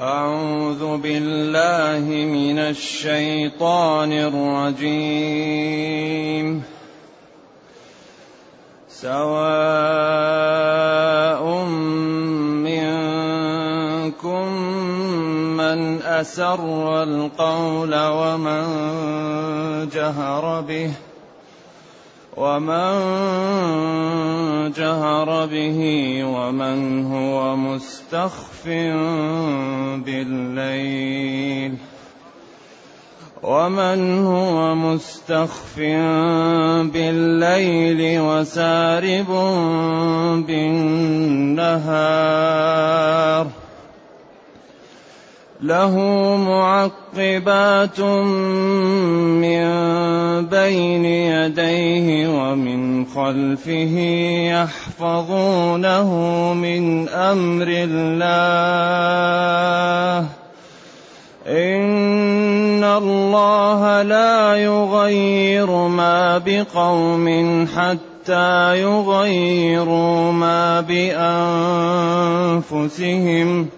أعوذ بالله من الشيطان الرجيم. سواء منكم من أسر القول ومن جهر به ومن جهر به ومن هو مستخف بالليل ومن هو مستخف بالليل وسارب بالنهار له معقبات من بين يديه ومن خلفه يحفظونه من أمر الله ان الله لا يغير ما بقوم حتى يغيروا ما بانفسهم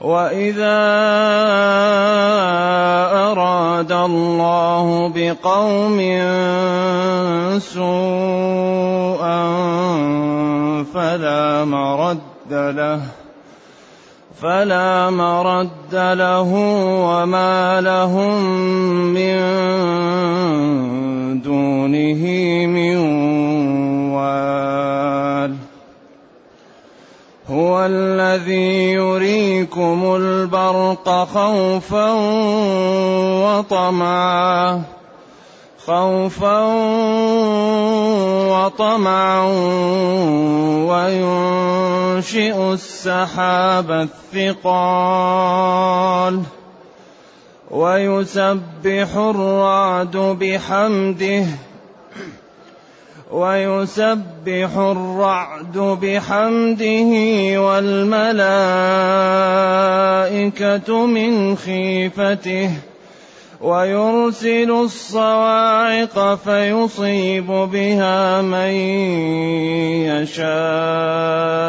واذا اراد الله بقوم سوءا فلا مرد له فلا مرد له وما لهم من دونه من وال هو الذي يريكم البرق خوفا وطمعا. خوفا وطمعا وينشئ السحاب الثقال. ويسبح الرعد بحمده ويسبح الرعد بحمده والملائكة من خيفته ويرسل الصواعق فيصيب بها من يشاء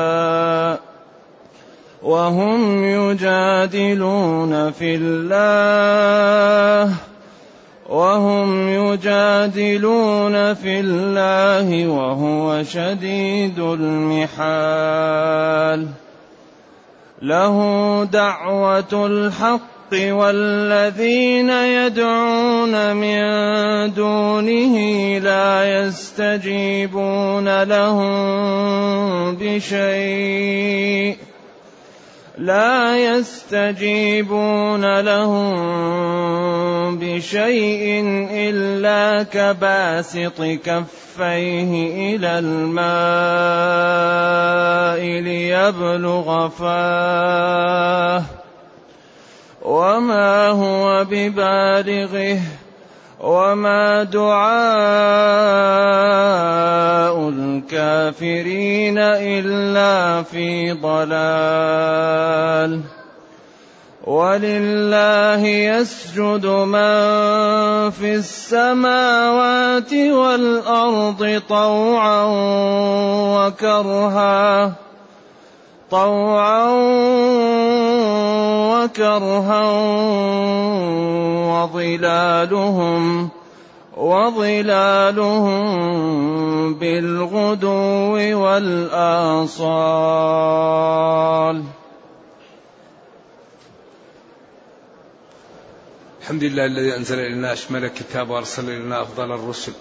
وهم يجادلون في الله وهم يجادلون في الله وهو شديد المحال. له دعوة الحق والذين يدعون من دونه لا يستجيبون لهم بشيء. لا يستجيبون لهم بشيء إلا كباسط كفيه إلى الماء ليبلغ فاه. وما هو ببالغه. وما دعاء الكافرين الا في ضلال ولله يسجد من في السماوات والارض طوعا وكرها طوعا وكرها وظلالهم وظلالهم بالغدو والآصال. الحمد لله الذي أنزل إلينا أشمل الكتاب وأرسل إلينا أفضل الرسل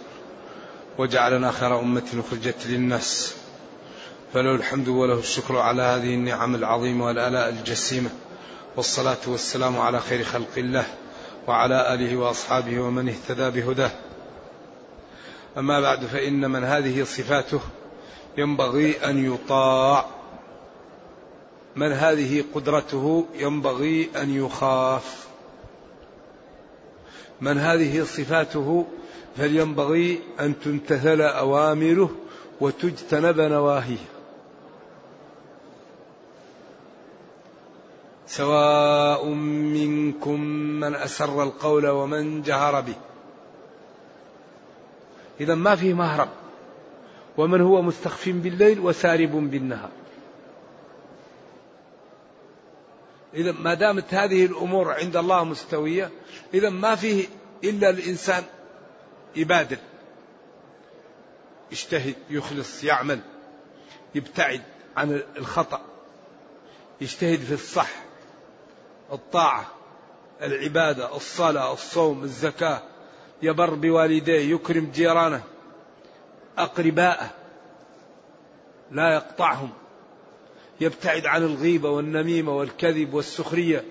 وجعلنا خير أمة أخرجت للناس. فله الحمد وله الشكر على هذه النعم العظيمة والآلاء الجسيمة. والصلاة والسلام على خير خلق الله وعلى آله وأصحابه ومن اهتدى بهداه. أما بعد فإن من هذه صفاته ينبغي أن يطاع. من هذه قدرته ينبغي أن يخاف. من هذه صفاته فلينبغي أن تمتثل أوامره وتجتنب نواهيه. سواء منكم من أسر القول ومن جهر به. إذا ما فيه مهرب. ومن هو مستخف بالليل وسارب بالنهار. إذا ما دامت هذه الأمور عند الله مستوية إذا ما فيه إلا الإنسان يبادر. يجتهد يخلص يعمل يبتعد عن الخطأ. يجتهد في الصح. الطاعة العبادة الصلاة الصوم الزكاة. يبر بوالديه يكرم جيرانه أقرباءه. لا يقطعهم. يبتعد عن الغيبة والنميمة والكذب والسخرية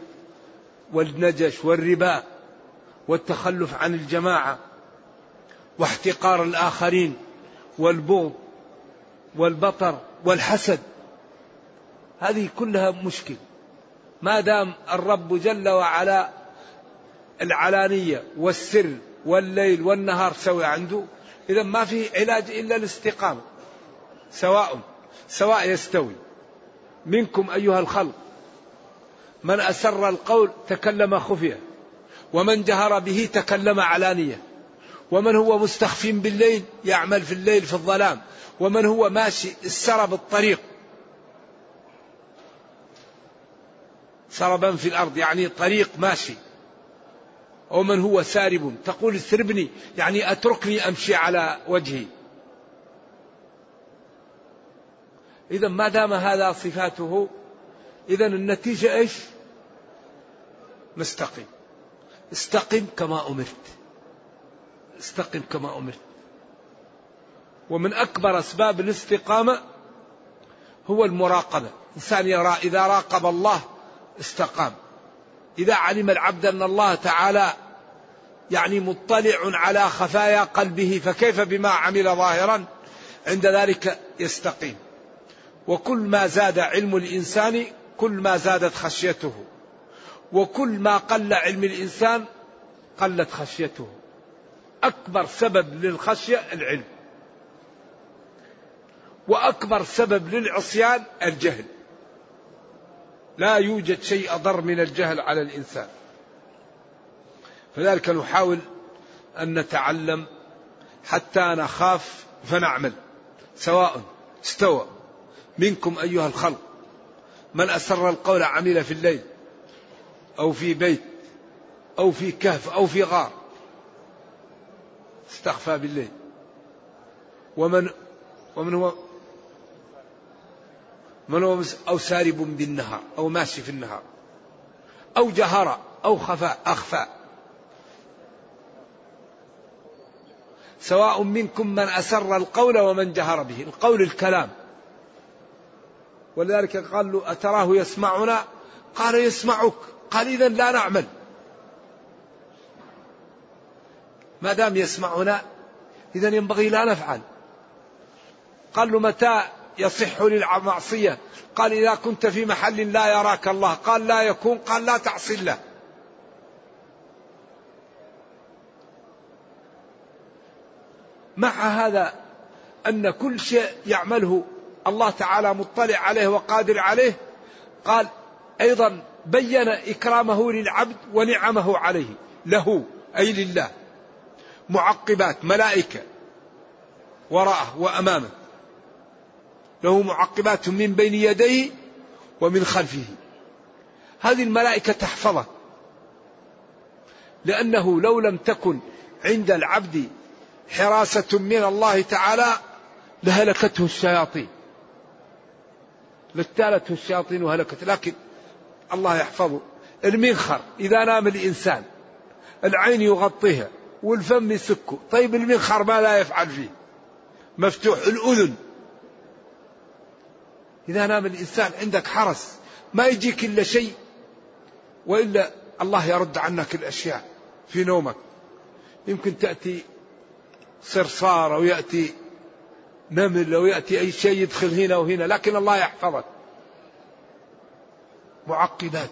والنجش والربا والتخلف عن الجماعة واحتقار الآخرين والبغض والبطر والحسد. هذه كلها مشكل. ما دام الرب جل وعلا العلانية والسر والليل والنهار سوي عنده إذا ما في علاج إلا الاستقامة سواء سواء يستوي. منكم أيها الخلق من أسر القول تكلم خفية ومن جهر به تكلم علانية. ومن هو مستخف بالليل يعمل في الليل في الظلام ومن هو ماشي السرب الطريق سربا في الأرض يعني طريق ماشي. ومن هو سارب؟ تقول اسربني يعني أتركني أمشي على وجهي. اذا ما دام هذا صفاته اذا النتيجة إيش؟ مستقيم استقم كما أمرت. استقم كما أمرت. ومن أكبر أسباب الاستقامة هو المراقبة. إنسان يرى إذا راقب الله استقام. إذا علم العبد أن الله تعالى يعني مطلع على خفايا قلبه فكيف بما عمل ظاهرا؟ عند ذلك يستقيم. وكل ما زاد علم الإنسان كل ما زادت خشيته. وكل ما قل علم الإنسان قلت خشيته. أكبر سبب للخشية العلم. وأكبر سبب للعصيان الجهل. لا يوجد شيء أضر من الجهل على الإنسان. فذلك نحاول أن نتعلم حتى نخاف فنعمل سواء استوى منكم أيها الخلق. من أسر القول عمل في الليل أو في بيت أو في كهف أو في غار استخفى بالليل. ومن ومن هو من هو أو سارب بالنهار أو ماشي في النهار أو جهر أو خفى أخفى سواء منكم من أسر القول ومن جهر به القول الكلام. ولذلك قال له أتراه يسمعنا؟ قال يسمعك. قال إذا لا نعمل. ما دام يسمعنا إذا ينبغي لا نفعل. قال له متى يصح للمعصية. قال إذا كنت في محل لا يراك الله. قال لا يكون. قال لا تعصي الله. مع هذا أن كل شيء يعمله الله تعالى مطلع عليه وقادر عليه قال أيضا بين إكرامه للعبد ونعمه عليه له أي لله. معقبات ملائكة وراءه وأمامه. له معقبات من بين يديه ومن خلفه. هذه الملائكة تحفظه. لأنه لو لم تكن عند العبد حراسة من الله تعالى لهلكته الشياطين. لاتالته الشياطين وهلكت لكن الله يحفظه. المنخر. إذا نام الإنسان العين يغطيها والفم يسكه. طيب المنخر ما لا يفعل فيه؟ مفتوح الأذن. إذا نام الإنسان عندك حرس ما يجيك إلا شيء وإلا الله يرد عنك الأشياء في نومك. يمكن تأتي صرصار أو يأتي نمل أو يأتي أي شيء يدخل هنا وهنا لكن الله يحفظك. معقبات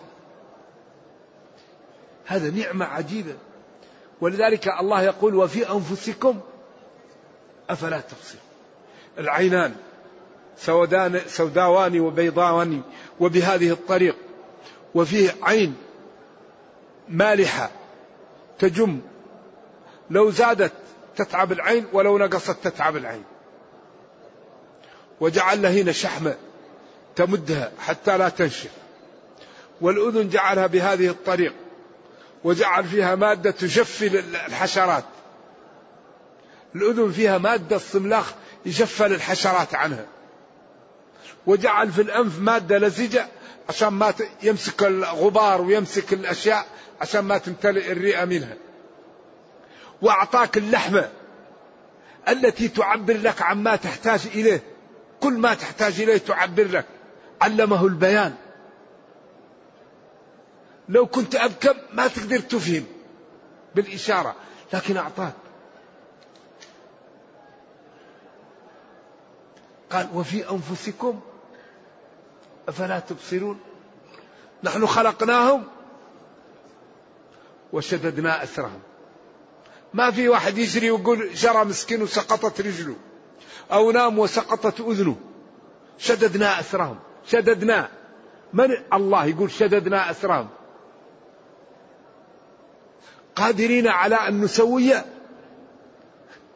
هذا نعمة عجيبة. ولذلك الله يقول وفي أنفسكم أفلا تبصرون. العينان. سوداوان وبيضاوان وبهذه الطريق. وفيه عين مالحة تجم. لو زادت تتعب العين ولو نقصت تتعب العين. وجعل هنا شحمة تمدها حتى لا تنشف. والأذن جعلها بهذه الطريق. وجعل فيها مادة تجفل الحشرات. الأذن فيها مادة الصملاخ يجفل الحشرات عنها. وجعل في الأنف مادة لزجة عشان ما يمسك الغبار ويمسك الأشياء عشان ما تمتلئ الرئة منها. وأعطاك اللحمة التي تعبر لك عما تحتاج إليه. كل ما تحتاج إليه تعبر لك. علمه البيان. لو كنت أبكم ما تقدر تفهم بالإشارة لكن أعطاك. قال وفي أنفسكم أفلا تبصرون؟ نحن خلقناهم وشددنا أسرهم ما في واحد يجري ويقول جرى مسكين وسقطت رجله أو نام وسقطت أذنه. شددنا أسرهم شددنا. من الله يقول شددنا أسرهم قادرين على أن نسوي؟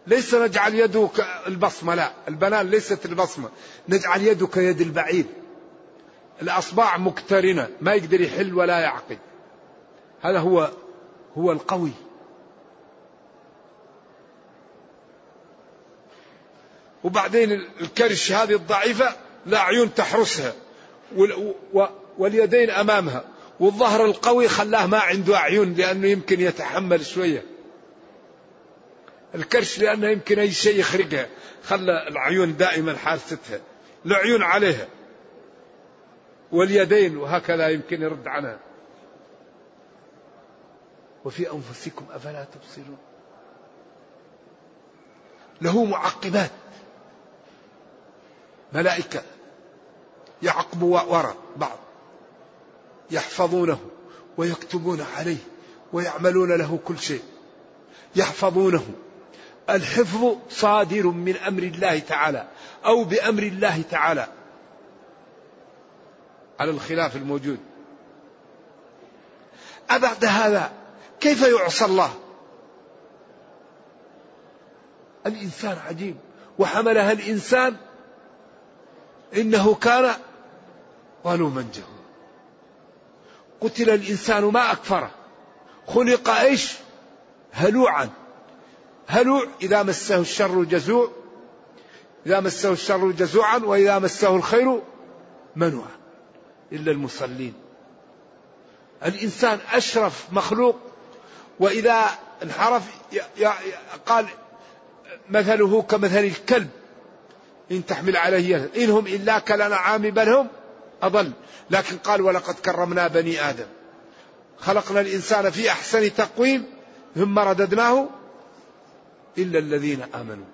ليس نجعل يده البصمة لا. البنان ليست البصمة. نجعل يده كيد البعير. الأصبع مقترنة ما يقدر يحل ولا يعقد. هذا هو هو القوي. وبعدين الكرش هذه الضعيفة لا عيون تحرسها واليدين أمامها. والظهر القوي خلاه ما عنده عيون لأنه يمكن يتحمل شوية. الكرش لأنه يمكن أي شيء يخرقها خلى العيون دائما حارستها. العيون عليها. واليدين وهكذا يمكن يرد عنها. وفي أنفسكم أفلا تبصرون. له معقبات. ملائكة يعقبوا وراء بعض يحفظونه ويكتبون عليه ويعملون له كل شيء. يحفظونه. الحفظ صادر من أمر الله تعالى أو بأمر الله تعالى. على الخلاف الموجود. أبعد هذا كيف يعصى الله؟ الإنسان عجيب. وحملها الإنسان إنه كان ظلوما جهولا. قتل الإنسان ما أكفره خلق إيش؟ هلوعا. هلوع إذا مسه الشر جزوع إذا مسه الشر جزوعا وإذا مسه الخير منوعا. إلا المصلين. الإنسان أشرف مخلوق وإذا انحرف قال مثله كمثل الكلب إن تحمل عليه إن هم إلا كالأنعام بل هم أضل. لكن قال ولقد كرمنا بني آدم. خلقنا الإنسان في أحسن تقويم ثم رددناه إلا الذين آمنوا.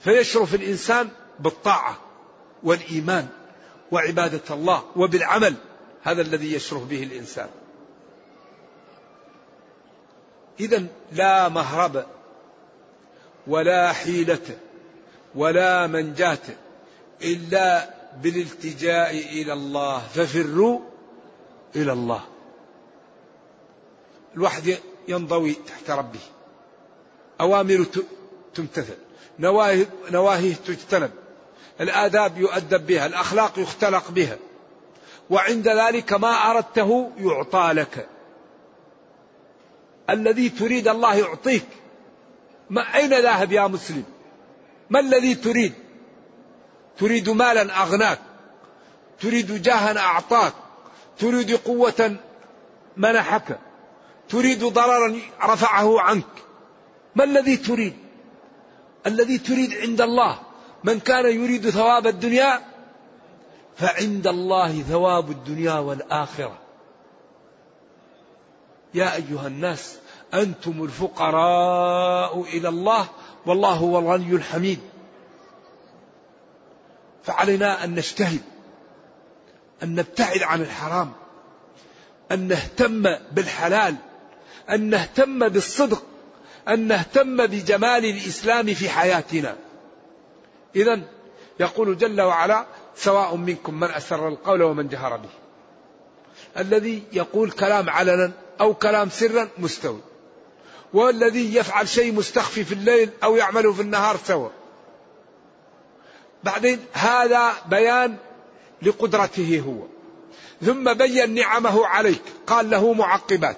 فيشرف الإنسان بالطاعة والإيمان. وعبادة الله وبالعمل هذا الذي يشرف به الإنسان. إذا لا مهرب ولا حيلة ولا منجاة إلا بالالتجاء إلى الله ففروا إلى الله. الواحد ينضوي تحت ربه. أوامر تمتثل. نواهي نواهيه تجتنب. الآداب يؤدب بها الأخلاق يختلق بها. وعند ذلك ما أردته يعطى لك. الذي تريد الله يعطيك. ما أين ذاهب يا مسلم؟ ما الذي تريد؟ تريد مالا أغناك. تريد جاها أعطاك. تريد قوة منحك. تريد ضررا رفعه عنك. ما الذي تريد؟ الذي تريد عند الله. من كان يريد ثواب الدنيا فعند الله ثواب الدنيا والآخرة. يا أيها الناس أنتم الفقراء إلى الله والله هو الغني الحميد. فعلينا أن نجتهد أن نبتعد عن الحرام أن نهتم بالحلال أن نهتم بالصدق أن نهتم بجمال الإسلام في حياتنا. إذا يقول جل وعلا سواء منكم من أسر القول ومن جهر به. الذي يقول كلام علنا أو كلام سرا مستوي. والذي يفعل شيء مستخفي في الليل أو يعمله في النهار سوا بعدين هذا بيان لقدرته هو. ثم بين نعمه عليك. قال له معقبات.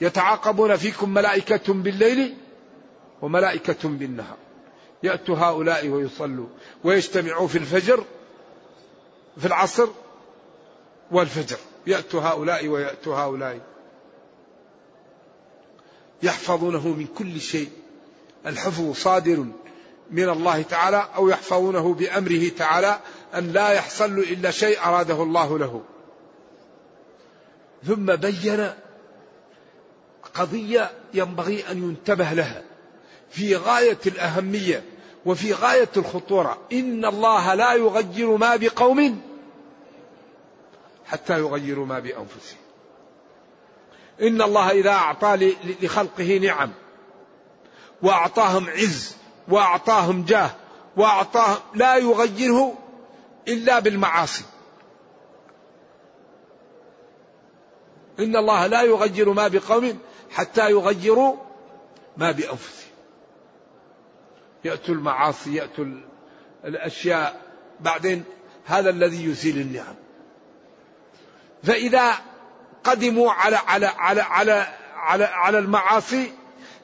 يتعاقبون فيكم ملائكة بالليل وملائكة بالنهار. يأتوا هؤلاء ويصلوا ويجتمعوا في الفجر في العصر والفجر. يأتوا هؤلاء ويأتوا هؤلاء. يحفظونه من كل شيء. الحفظ صادر من الله تعالى أو يحفظونه بأمره تعالى أن لا يحصل إلا شيء أراده الله له. ثم بين قضية ينبغي أن ينتبه لها. في غاية الأهمية وفي غاية الخطورة. إن الله لا يغير ما بقوم حتى يغيروا ما بأنفسهم. إن الله إذا أعطى لخلقه نعم. وأعطاهم عز وأعطاهم جاه وأعطاهم لا يغيره إلا بالمعاصي. إن الله لا يغير ما بقوم حتى يغيروا ما بأنفسهم. يأتوا المعاصي يأتوا الأشياء. بعدين هذا الذي يزيل النعم. فإذا قدموا على على على على على, على المعاصي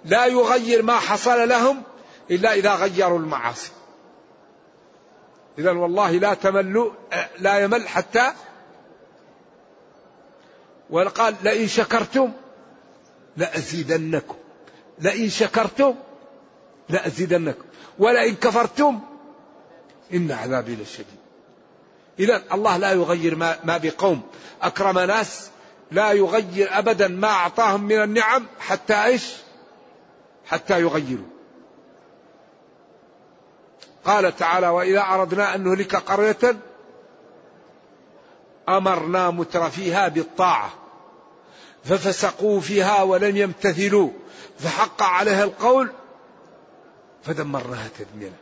لا يغير ما حصل لهم إلا إذا غيروا المعاصي. إذا والله لا تملوا لا يمل حتى وقال لئن شكرتم لأزيدنكم. لئن شكرتم لأزيدنكم ولئن كفرتم إن عذابي لشديد. إذا الله لا يغير ما, بقوم. أكرم ناس لا يغير أبدا ما أعطاهم من النعم حتى إيش؟ حتى يغيروا. قال تعالى وإذا أردنا أن نهلك قرية أمرنا مترفيها بالطاعة ففسقوا فيها ولم يمتثلوا فحق عليها القول فدمرناها تدميرا.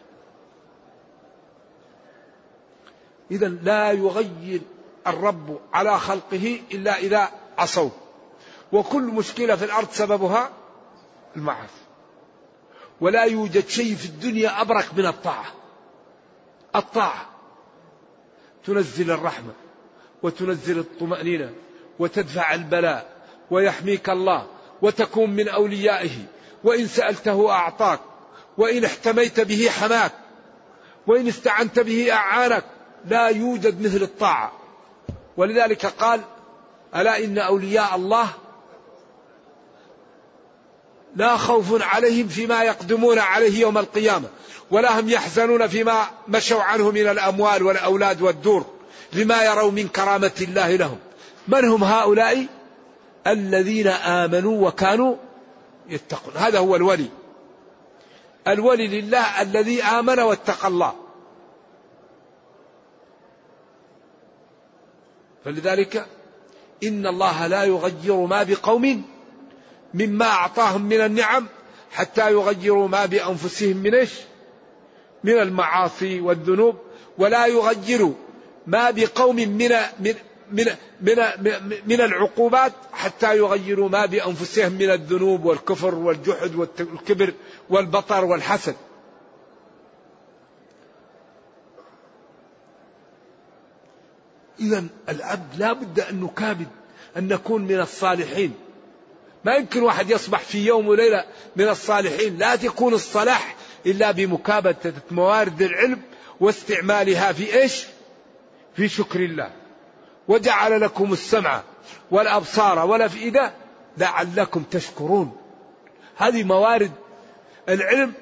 إذا لا يغير الرب على خلقه إلا إذا عصوا. وكل مشكلة في الأرض سببها المعاصي ولا يوجد شيء في الدنيا أبرك من الطاعة. الطاعة. تنزل الرحمة وتنزل الطمأنينة وتدفع البلاء ويحميك الله وتكون من أوليائه. وإن سألته أعطاك وإن احتميت به حماك وإن استعنت به أعانك لا يوجد مثل الطاعة. ولذلك قال ألا إن أولياء الله لا خوف عليهم فيما يقدمون عليه يوم القيامة ولا هم يحزنون فيما مشوا عنه من الأموال والأولاد والدور لما يروا من كرامة الله لهم. من هم هؤلاء؟ الذين آمنوا وكانوا يتقون. هذا هو الولي. الولي لله الذي آمن واتقى الله. فلذلك إن الله لا يغير ما بقوم مما أعطاهم من النعم حتى يغيروا ما بأنفسهم من إيش؟ من المعاصي والذنوب ولا يغيروا ما بقوم من من من من, من العقوبات حتى يغيروا ما بأنفسهم من الذنوب والكفر والجحد والكبر والبطر والحسد. إذا العبد لا بد أن نكابد أن نكون من الصالحين. ما يمكن واحد يصبح في يوم وليلة من الصالحين. لا تكون الصلاح إلا بمكابدة موارد العلم واستعمالها في إيش؟ في شكر الله. وجعل لكم السمع والأبصار والأفئدة لعلكم تشكرون. هذه موارد العلم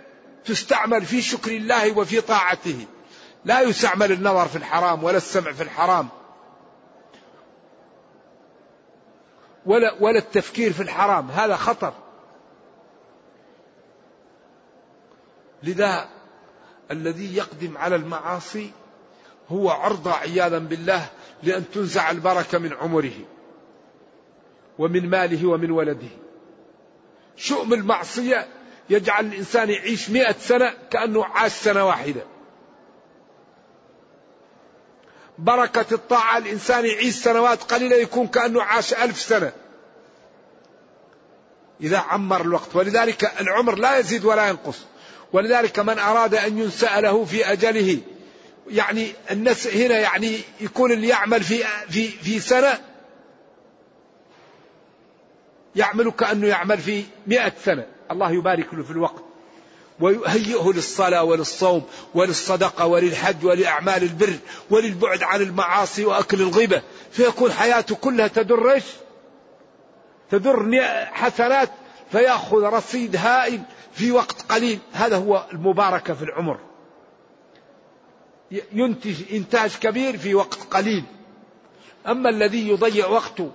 تستعمل في شكر الله وفي طاعته. لا يستعمل النظر في الحرام ولا السمع في الحرام. ولا ولا التفكير في الحرام. هذا خطر. لذا الذي يقدم على المعاصي هو عرضة عياذا بالله لأن تنزع البركة من عمره ومن ماله ومن ولده. شؤم المعصية يجعل الإنسان يعيش مئة سنة كأنه عاش سنة واحدة. بركة الطاعة الإنسان يعيش سنوات قليلة يكون كأنه عاش ألف سنة. إذا عمر الوقت ولذلك العمر لا يزيد ولا ينقص. ولذلك من أراد أن ينسأ له في أجله يعني الناس هنا يعني يكون اللي يعمل في في في سنة يعمل كأنه يعمل في مئة سنة. الله يبارك له في الوقت ويهيئه للصلاة وللصوم وللصدقة وللحج ولأعمال البر وللبعد عن المعاصي وأكل الغيبة. فيكون حياته كلها تدر إيش؟ تدر حسنات. فيأخذ رصيد هائل في وقت قليل. هذا هو المباركة في العمر. ينتج إنتاج كبير في وقت قليل. أما الذي يضيع وقته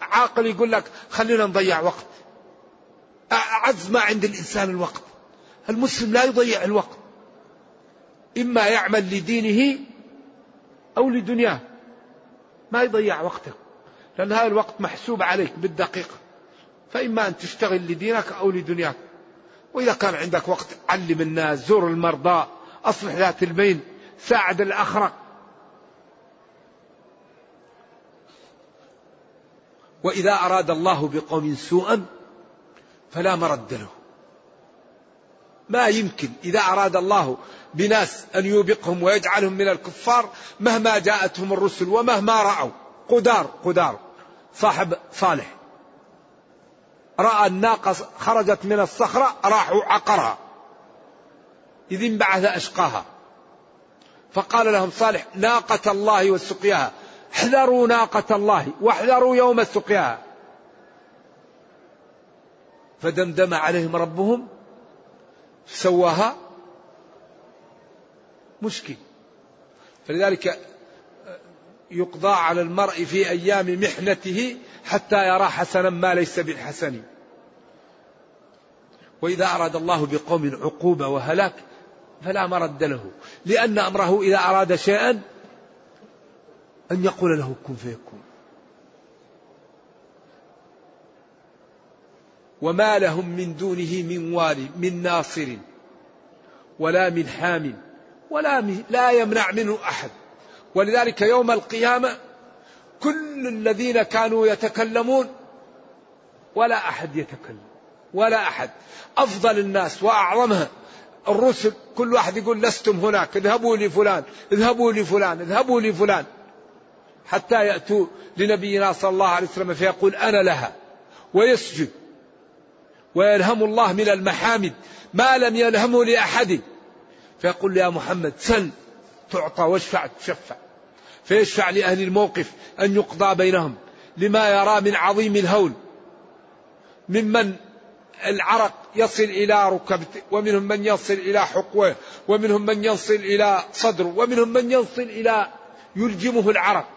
عاقل يقول لك خلينا نضيع وقت. أعز ما عند الإنسان الوقت. المسلم لا يضيع الوقت. إما يعمل لدينه أو لدنياه. ما يضيع وقته. لأن هذا الوقت محسوب عليك بالدقيقة فإما أن تشتغل لدينك أو لدنياك. وإذا كان عندك وقت علم الناس زور المرضى أصلح ذات البين ساعد الأخرق. وإذا أراد الله بقوم سوءا فلا مرد له. ما يمكن إذا أراد الله بناس أن يوبقهم ويجعلهم من الكفار مهما جاءتهم الرسل ومهما رأوا. قدار قدار. صاحب صالح. رأى الناقة خرجت من الصخرة راحوا عقرها. إذ انبعث أشقاها. فقال لهم صالح ناقة الله وسقياها احذروا ناقة الله واحذروا يوم سقياها فدمدم عليهم ربهم سواها مشكل. فلذلك يقضى على المرء في أيام محنته حتى يرى حسنا ما ليس بالحسن وإذا أراد الله بقوم عقوبة وهلاك فلا مرد له لأن أمره إذا أراد شيئا أن يقول له كن فيكون. وما لهم من دونه من والي من ناصر ولا من حام ولا من لا يمنع منه أحد. ولذلك يوم القيامة كل الذين كانوا يتكلمون ولا أحد يتكلم ولا أحد. أفضل الناس وأعظمها الرسل كل واحد يقول لستم هناك اذهبوا لفلان اذهبوا لفلان اذهبوا لفلان. حتى يأتوا لنبينا صلى الله عليه وسلم فيقول أنا لها ويسجد ويلهم الله من المحامد ما لم يلهمه لأحد. فيقول يا محمد سل تعطى واشفع تشفع. فيشفع لأهل الموقف أن يقضى بينهم لما يرى من عظيم الهول ممن العرق يصل إلى ركبته ومنهم من يصل إلى حقوه ومنهم من يصل إلى صدره ومنهم من يصل إلى يلجمه العرق.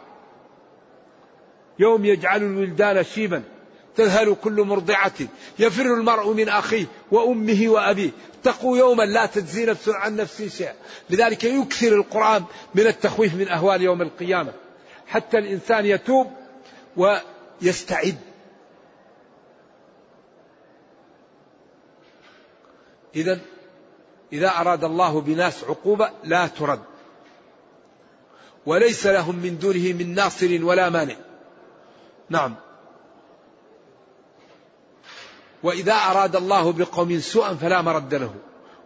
يوم يجعل الولدان شيبا تذهل كل مرضعة يفر المرء من أخيه وأمه وأبيه. اتقوا يوما لا تجزي نفس عن نفس شيئا. لذلك يكثر القرآن من التخويف من أهوال يوم القيامة. حتى الإنسان يتوب ويستعد. إذا إذا أراد الله بناس عقوبة لا ترد. وليس لهم من دونه من ناصر ولا مانع. نعم. وإذا أراد الله بقوم سوءا فلا مرد له.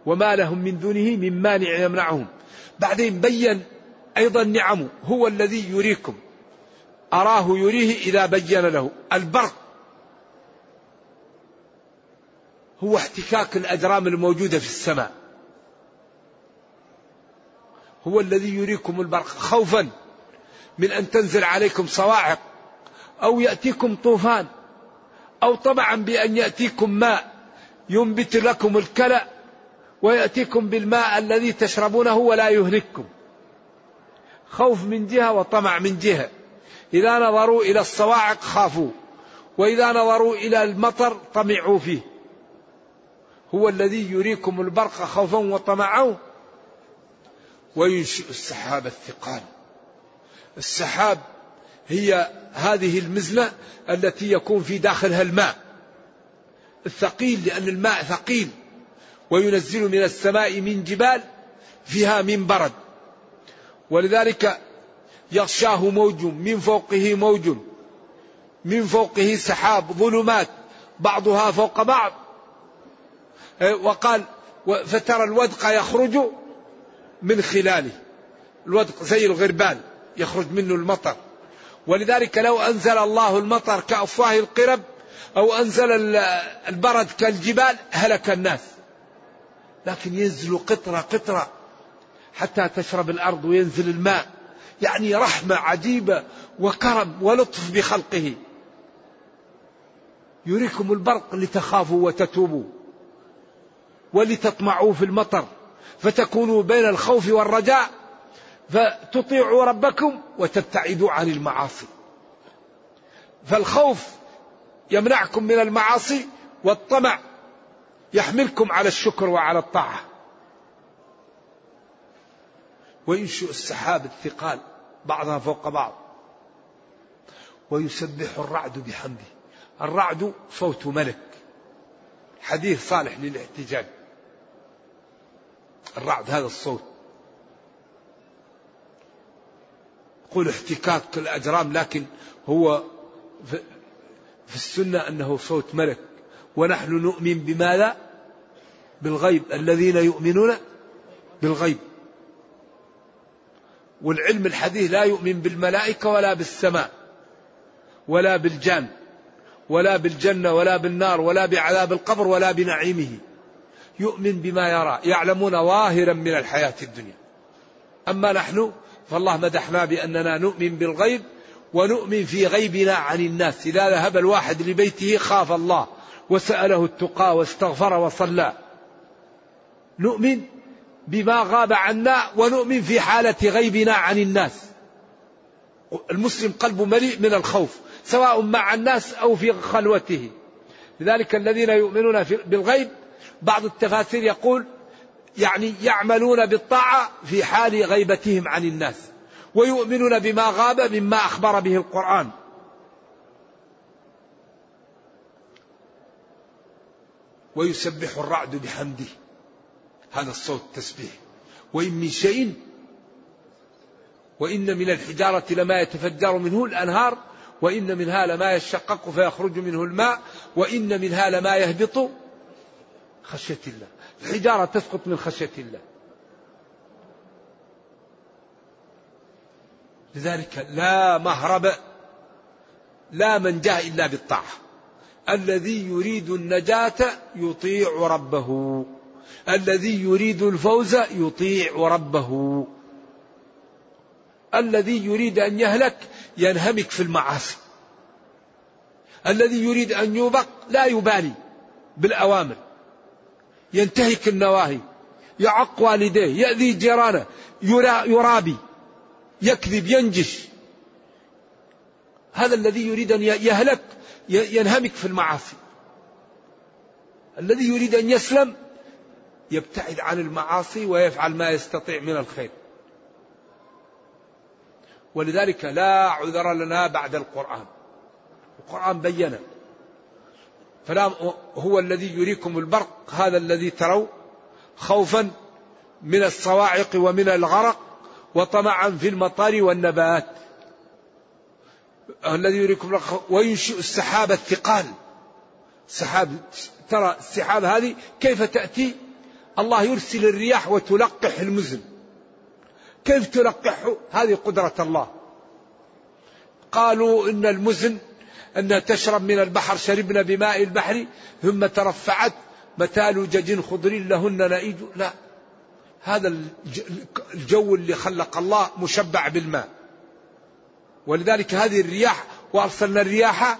وما لهم من دونه من مانع يمنعهم. بعدين بين أيضا نعمه. هو الذي يريكم. أراه يريه إذا بين له. البرق. هو احتكاك الأجرام الموجودة في السماء. هو الذي يريكم البرق. خوفا من أن تنزل عليكم صواعق أو يأتيكم طوفان أو طبعا بأن يأتيكم ماء ينبت لكم الكلأ ويأتيكم بالماء الذي تشربونه ولا يهلككم. خوف من جهة وطمع من جهة. إذا نظروا إلى الصواعق خافوا وإذا نظروا إلى المطر طمعوا فيه. هو الذي يريكم البرق خوفا وطمعا. وينشئ السحاب الثقال. السحاب هي هذه المزنة التي يكون في داخلها الماء. الثقيل لأن الماء ثقيل. وينزل من السماء من جبال فيها من برد. ولذلك يغشاه موج من فوقه موج. من فوقه سحاب ظلمات. بعضها فوق بعض. وقال فترى الودق يخرج من خلاله. الودق زي الغربال يخرج منه المطر. ولذلك لو أنزل الله المطر كأفواه القرب أو أنزل البرد كالجبال هلك الناس. لكن ينزل قطرة قطرة حتى تشرب الأرض وينزل الماء. يعني رحمة عجيبة وكرم ولطف بخلقه. يريكم البرق لتخافوا وتتوبوا. ولتطمعوا في المطر فتكونوا بين الخوف والرجاء فتطيعوا ربكم وتبتعدوا عن المعاصي. فالخوف يمنعكم من المعاصي والطمع يحملكم على الشكر وعلى الطاعة. وينشئ السحاب الثقال بعضها فوق بعض ويسبح الرعد بحمده. الرعد صوت ملك حديث صالح للاحتجاج. الرعد هذا الصوت. قول احتكاك الأجرام لكن هو في السنة أنه صوت ملك. ونحن نؤمن بماذا؟ بالغيب. الذين يؤمنون بالغيب. والعلم الحديث لا يؤمن بالملائكة ولا بالسماء ولا بالجان ولا بالجنة ولا بالنار ولا بعذاب القبر ولا بنعيمه. يؤمن بما يرى يعلمون ظاهرا من الحياة الدنيا. أما نحن فالله مدحنا بأننا نؤمن بالغيب ونؤمن في غيبنا عن الناس. إذا ذهب الواحد لبيته خاف الله وسأله التقى واستغفر وصلى. نؤمن بما غاب عنا ونؤمن في حالة غيبنا عن الناس. المسلم قلبه مليء من الخوف سواء مع الناس أو في خلوته. لذلك الذين يؤمنون بالغيب بعض التفاسير يقول يعني يعملون بالطاعة في حال غيبتهم عن الناس ويؤمنون بما غاب مما أخبر به القرآن. ويسبح الرعد بحمده. هذا الصوت تسبيح. وإن من شيء وإن من الحجارة لما يتفجر منه الأنهار وإن منها لما يشقق فيخرج منه الماء وإن منها لما يهبط خشية الله. الحجارة تسقط من خشية الله. لذلك لا مهرب لا من جاء إلا بالطاعة. الذي يريد النجاة يطيع ربه. الذي يريد الفوز يطيع ربه. الذي يريد أن يهلك ينهمك في المعاصي. الذي يريد أن يوبق لا يبالي بالأوامر. ينتهك النواهي يعق والديه يأذي جيرانه يرابي يكذب ينجش. هذا الذي يريد أن يهلك ينهمك في المعاصي. الذي يريد أن يسلم يبتعد عن المعاصي ويفعل ما يستطيع من الخير. ولذلك لا عذر لنا بعد القرآن. القرآن بين فلا هو الذي يريكم البرق هذا الذي تروا خوفا من الصواعق ومن الغرق وطمعا في المطر والنبات. الذي يريكم وينشئ السحاب الثقال. سحاب ترى السحاب هذه كيف تأتي؟ الله يرسل الرياح وتلقح المزن. كيف تلقحه هذه قدرة الله. قالوا إن المزن أنها تشرب من البحر شربنا بماء البحر ثم ترفعت متال جج خضر لهن نئيج لا هذا الجو اللي خلق الله مشبع بالماء. ولذلك هذه الرياح وأرسلنا الرياح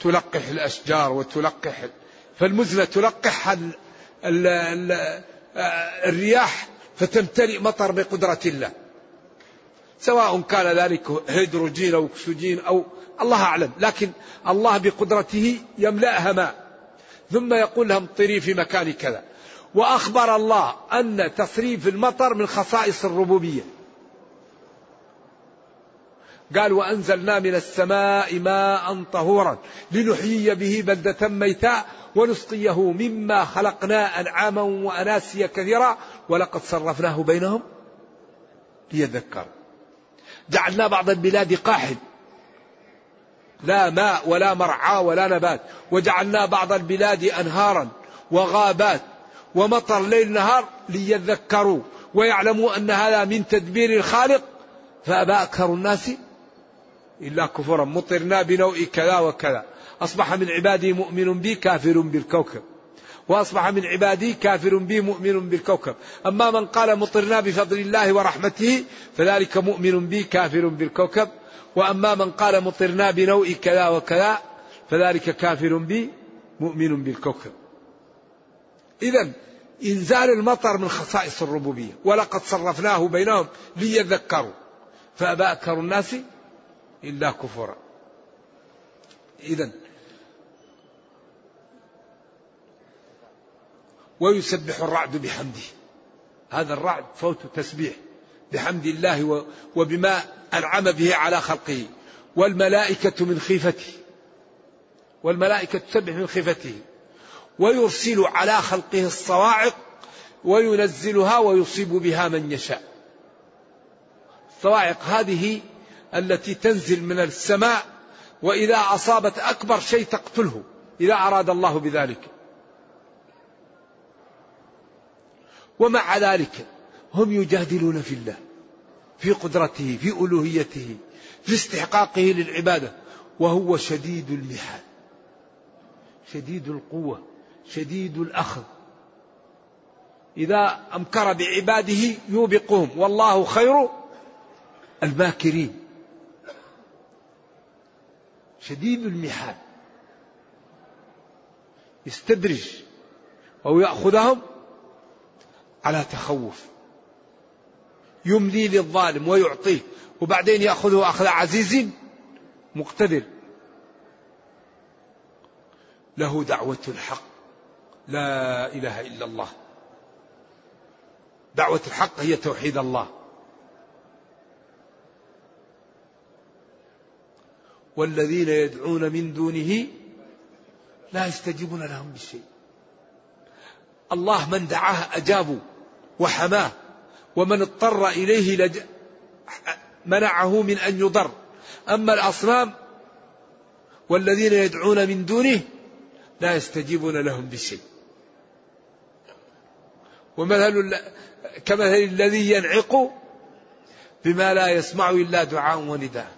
تلقح الأشجار وتلقح فالمزنة تلقح الرياح فتمتلئ مطر بقدرة الله. سواء كان ذلك هيدروجين أو أكسجين أو الله أعلم لكن الله بقدرته يملأها ماء ثم يقول لهم طري في مكان كذا. وأخبر الله أن تصريف المطر من خصائص الربوبية. قال وأنزلنا من السماء ماء طهورا لنحيي به بلدة ميتاء ونسقيه مما خلقنا أنعاما وأناسيا كثيرا ولقد صرفناه بينهم ليذكروا. جعلنا بعض البلاد قاحل. لا ماء ولا مرعى ولا نبات. وجعلنا بعض البلاد أنهارا وغابات. ومطر ليل نهار ليذكروا. ويعلموا أن هذا من تدبير الخالق. فأبى أكثر الناس إلا كفرا. مطرنا بنوء كذا وكذا. أصبح من عبادي مؤمن بي كافر بالكوكب. وأصبح من عبادي كافر بي مؤمن بالكوكب. أما من قال مطرنا بفضل الله ورحمته فذلك مؤمن بي كافر بالكوكب. وأما من قال مطرنا بنوء كذا وكذا فذلك كافر بي مؤمن بالكوكب. إذا إنزال المطر من خصائص الربوبية. ولقد صرفناه بينهم ليذكروا. فأبى أكثر الناس إلا كفرا. إذا ويسبح الرعد بحمده. هذا الرعد فوت تسبيح. بحمد الله وبما أنعم به على خلقه. والملائكة من خيفته. والملائكة تسبح من خيفته. ويرسل على خلقه الصواعق وينزلها ويصيب بها من يشاء. الصواعق هذه التي تنزل من السماء وإذا أصابت أكبر شيء تقتله. إذا أراد الله بذلك. ومع ذلك هم يجادلون في الله في قدرته في ألوهيته في استحقاقه للعبادة وهو شديد المحال شديد القوة شديد الأخذ. إذا أمكر بعباده يوبقهم والله خير الماكرين شديد المحال. يستدرج أو يأخذهم على تخوف. يملي للظالم ويعطيه وبعدين يأخذه أخذ عزيز مقتدر. له دعوة الحق. لا إله إلا الله. دعوة الحق هي توحيد الله. والذين يدعون من دونه لا يستجيبون لهم بشيء. الله من دعاه أجابوا وحماه. ومن اضطر إليه لج... منعه من أن يضر. أما الأصنام والذين يدعون من دونه لا يستجيبون لهم بشيء. ومثل كمثل الذي ينعق بما لا يسمع إلا دعاء ونداء.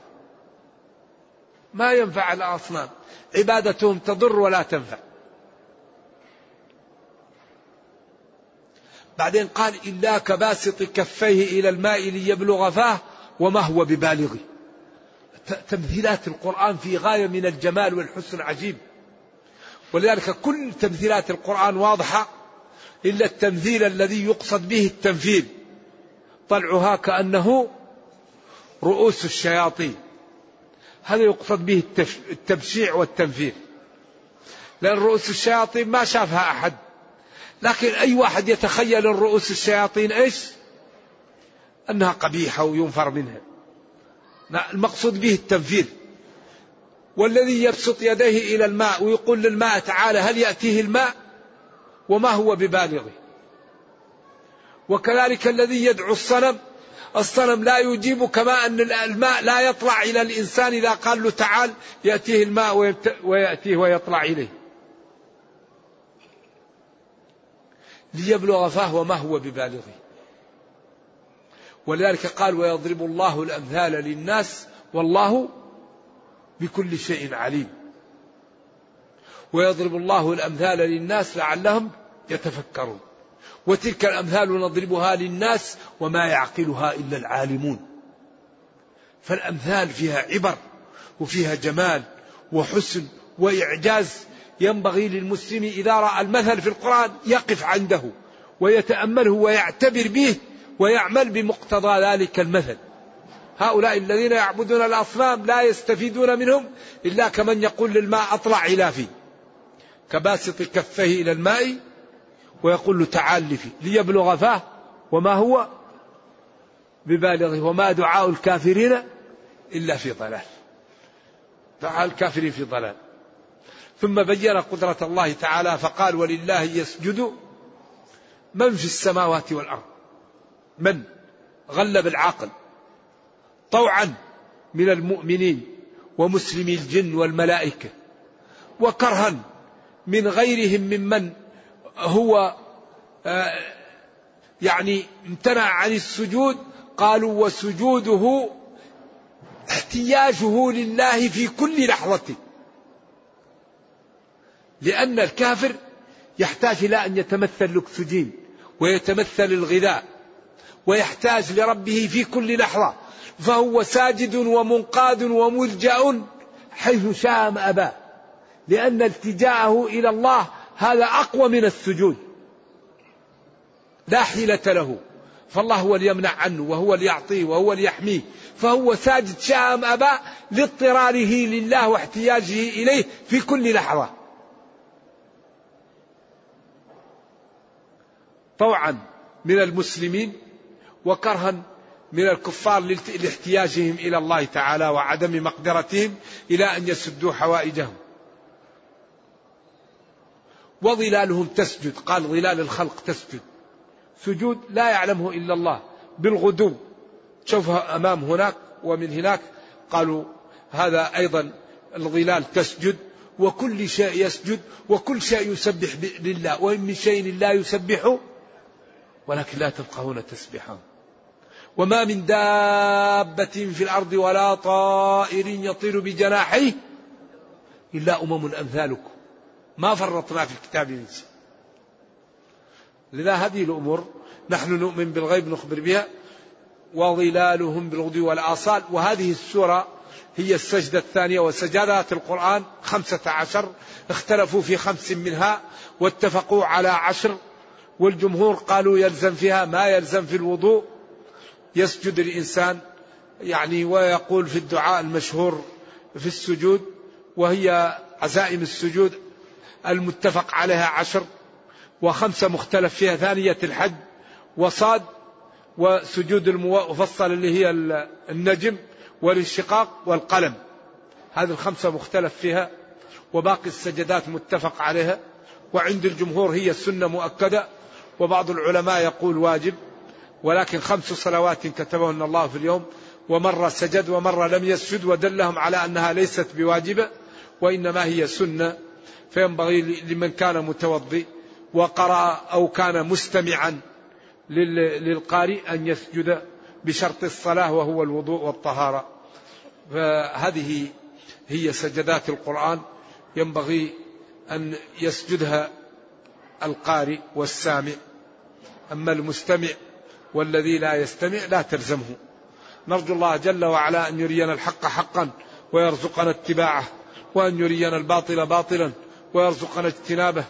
ما ينفع الأصنام. عبادتهم تضر ولا تنفع. بعدين قال إلا كباسط كفيه إلى الماء ليبلغ فاه وما هو ببالغه تمثيلات القرآن في غاية من الجمال والحسن عجيب ولذلك كل تمثيلات القرآن واضحة إلا التمثيل الذي يقصد به التنفيذ طلعها كأنه رؤوس الشياطين. هذا يقصد به التبشيع والتنفير. لأن رؤوس الشياطين ما شافها أحد. لكن أي واحد يتخيل الرؤوس الشياطين إيش؟ أنها قبيحة وينفر منها. المقصود به التنفير والذي يبسط يديه إلى الماء ويقول للماء تعالى هل يأتيه الماء؟ وما هو ببالغه. وكذلك الذي يدعو الصنم. الصنم لا يجيب كما أن الماء لا يطلع إلى الإنسان إذا قال له تعال يأتيه الماء ويأتيه ويطلع إليه. ليبلغ فهو ما هو ببالغه. ولذلك قال ويضرب الله الأمثال للناس والله بكل شيء عليم. ويضرب الله الأمثال للناس لعلهم يتفكرون. وتلك الأمثال نضربها للناس وما يعقلها إلا العالمون. فالأمثال فيها عبر وفيها جمال وحسن وإعجاز ينبغي للمسلم إذا رأى المثل في القرآن يقف عنده ويتأمله ويعتبر به ويعمل بمقتضى ذلك المثل هؤلاء الذين يعبدون الأصنام لا يستفيدون منهم إلا كمن يقول للماء أطلع إلى فيه. كباسط كفيه إلى الماء ويقول له تعال لي فيه ليبلغ فاه وما هو ببالغه وما دعاء الكافرين إلا في ضلال. دعاء الكافرين في ضلال. ثم بين قدرة الله تعالى فقال ولله يسجد من في السماوات والأرض؟ من؟ غلب العقل. طوعا من المؤمنين ومسلمي الجن والملائكة. وكرها من غيرهم ممن هو آه، يعني امتنع عن السجود. قالوا وسجوده احتياجه لله في كل لحظة. لأن الكافر يحتاج إلى أن يتمثل الأكسجين ويتمثل الغذاء ويحتاج لربه في كل لحظة فهو ساجد ومنقاد وملجأ حيث شاء أبى لأن التجاءه إلى الله هذا أقوى من السجود. لا حيلة له فالله هو اللي يمنع عنه وهو اللي يعطيه وهو اللي يحميه فهو ساجد شاء أم أبى لاضطراره لله واحتياجه إليه في كل لحظة. طوعا من المسلمين وكرها من الكفار لاحتياجهم إلى الله تعالى وعدم مقدرتهم إلى أن يسدوا حوائجهم. وظلالهم تسجد، قال ظلال الخلق تسجد. سجود لا يعلمه إلا الله بالغدو. تشوفها أمام هناك ومن هناك قالوا هذا أيضا الظلال تسجد وكل شيء يسجد وكل شيء يسبح لله وإن من شيء لا يسبح ولكن لا تفقهون تسبحهم وما من دابة في الأرض ولا طائر يطير بجناحيه إلا أمم أمثالكم. ما فرطنا في الكتاب من شيء. لذا هذه الأمور نحن نؤمن بالغيب نخبر بها وظلالهم بالغدو والآصال. وهذه السورة هي السجدة الثانية وسجدات القرآن خمسة عشر اختلفوا في خمس منها واتفقوا على عشر. والجمهور قالوا يلزم فيها ما يلزم في الوضوء. يسجد الإنسان يعني ويقول في الدعاء المشهور في السجود وهي عزائم السجود المتفق عليها عشر وخمسة مختلف فيها ثانية الحج وصاد وسجود المفصل اللي هي النجم والانشقاق والقلم. هذه الخمسة مختلف فيها وباقي السجدات متفق عليها. وعند الجمهور هي السنة مؤكدة وبعض العلماء يقول واجب ولكن خمس صلوات كتبهن الله في اليوم ومرة سجد ومرة لم يسجد ودلهم على أنها ليست بواجبة وإنما هي سنة. فينبغي لمن كان متوضي وقرأ أو كان مستمعا للقارئ أن يسجد بشرط الصلاة وهو الوضوء والطهارة. فهذه هي سجدات القرآن. ينبغي أن يسجدها القارئ والسامع. أما المستمع والذي لا يستمع لا تلزمه. نرجو الله جل وعلا أن يرينا الحق حقا ويرزقنا اتباعه وأن يرينا الباطل باطلا ويرزقنا اجتنابه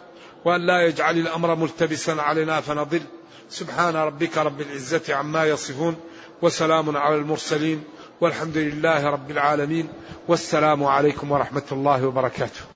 وأن لا يجعل الأمر ملتبسا علينا فنضل. سبحان ربك رب العزة عما يصفون وسلام على المرسلين والحمد لله رب العالمين والسلام عليكم ورحمة الله وبركاته.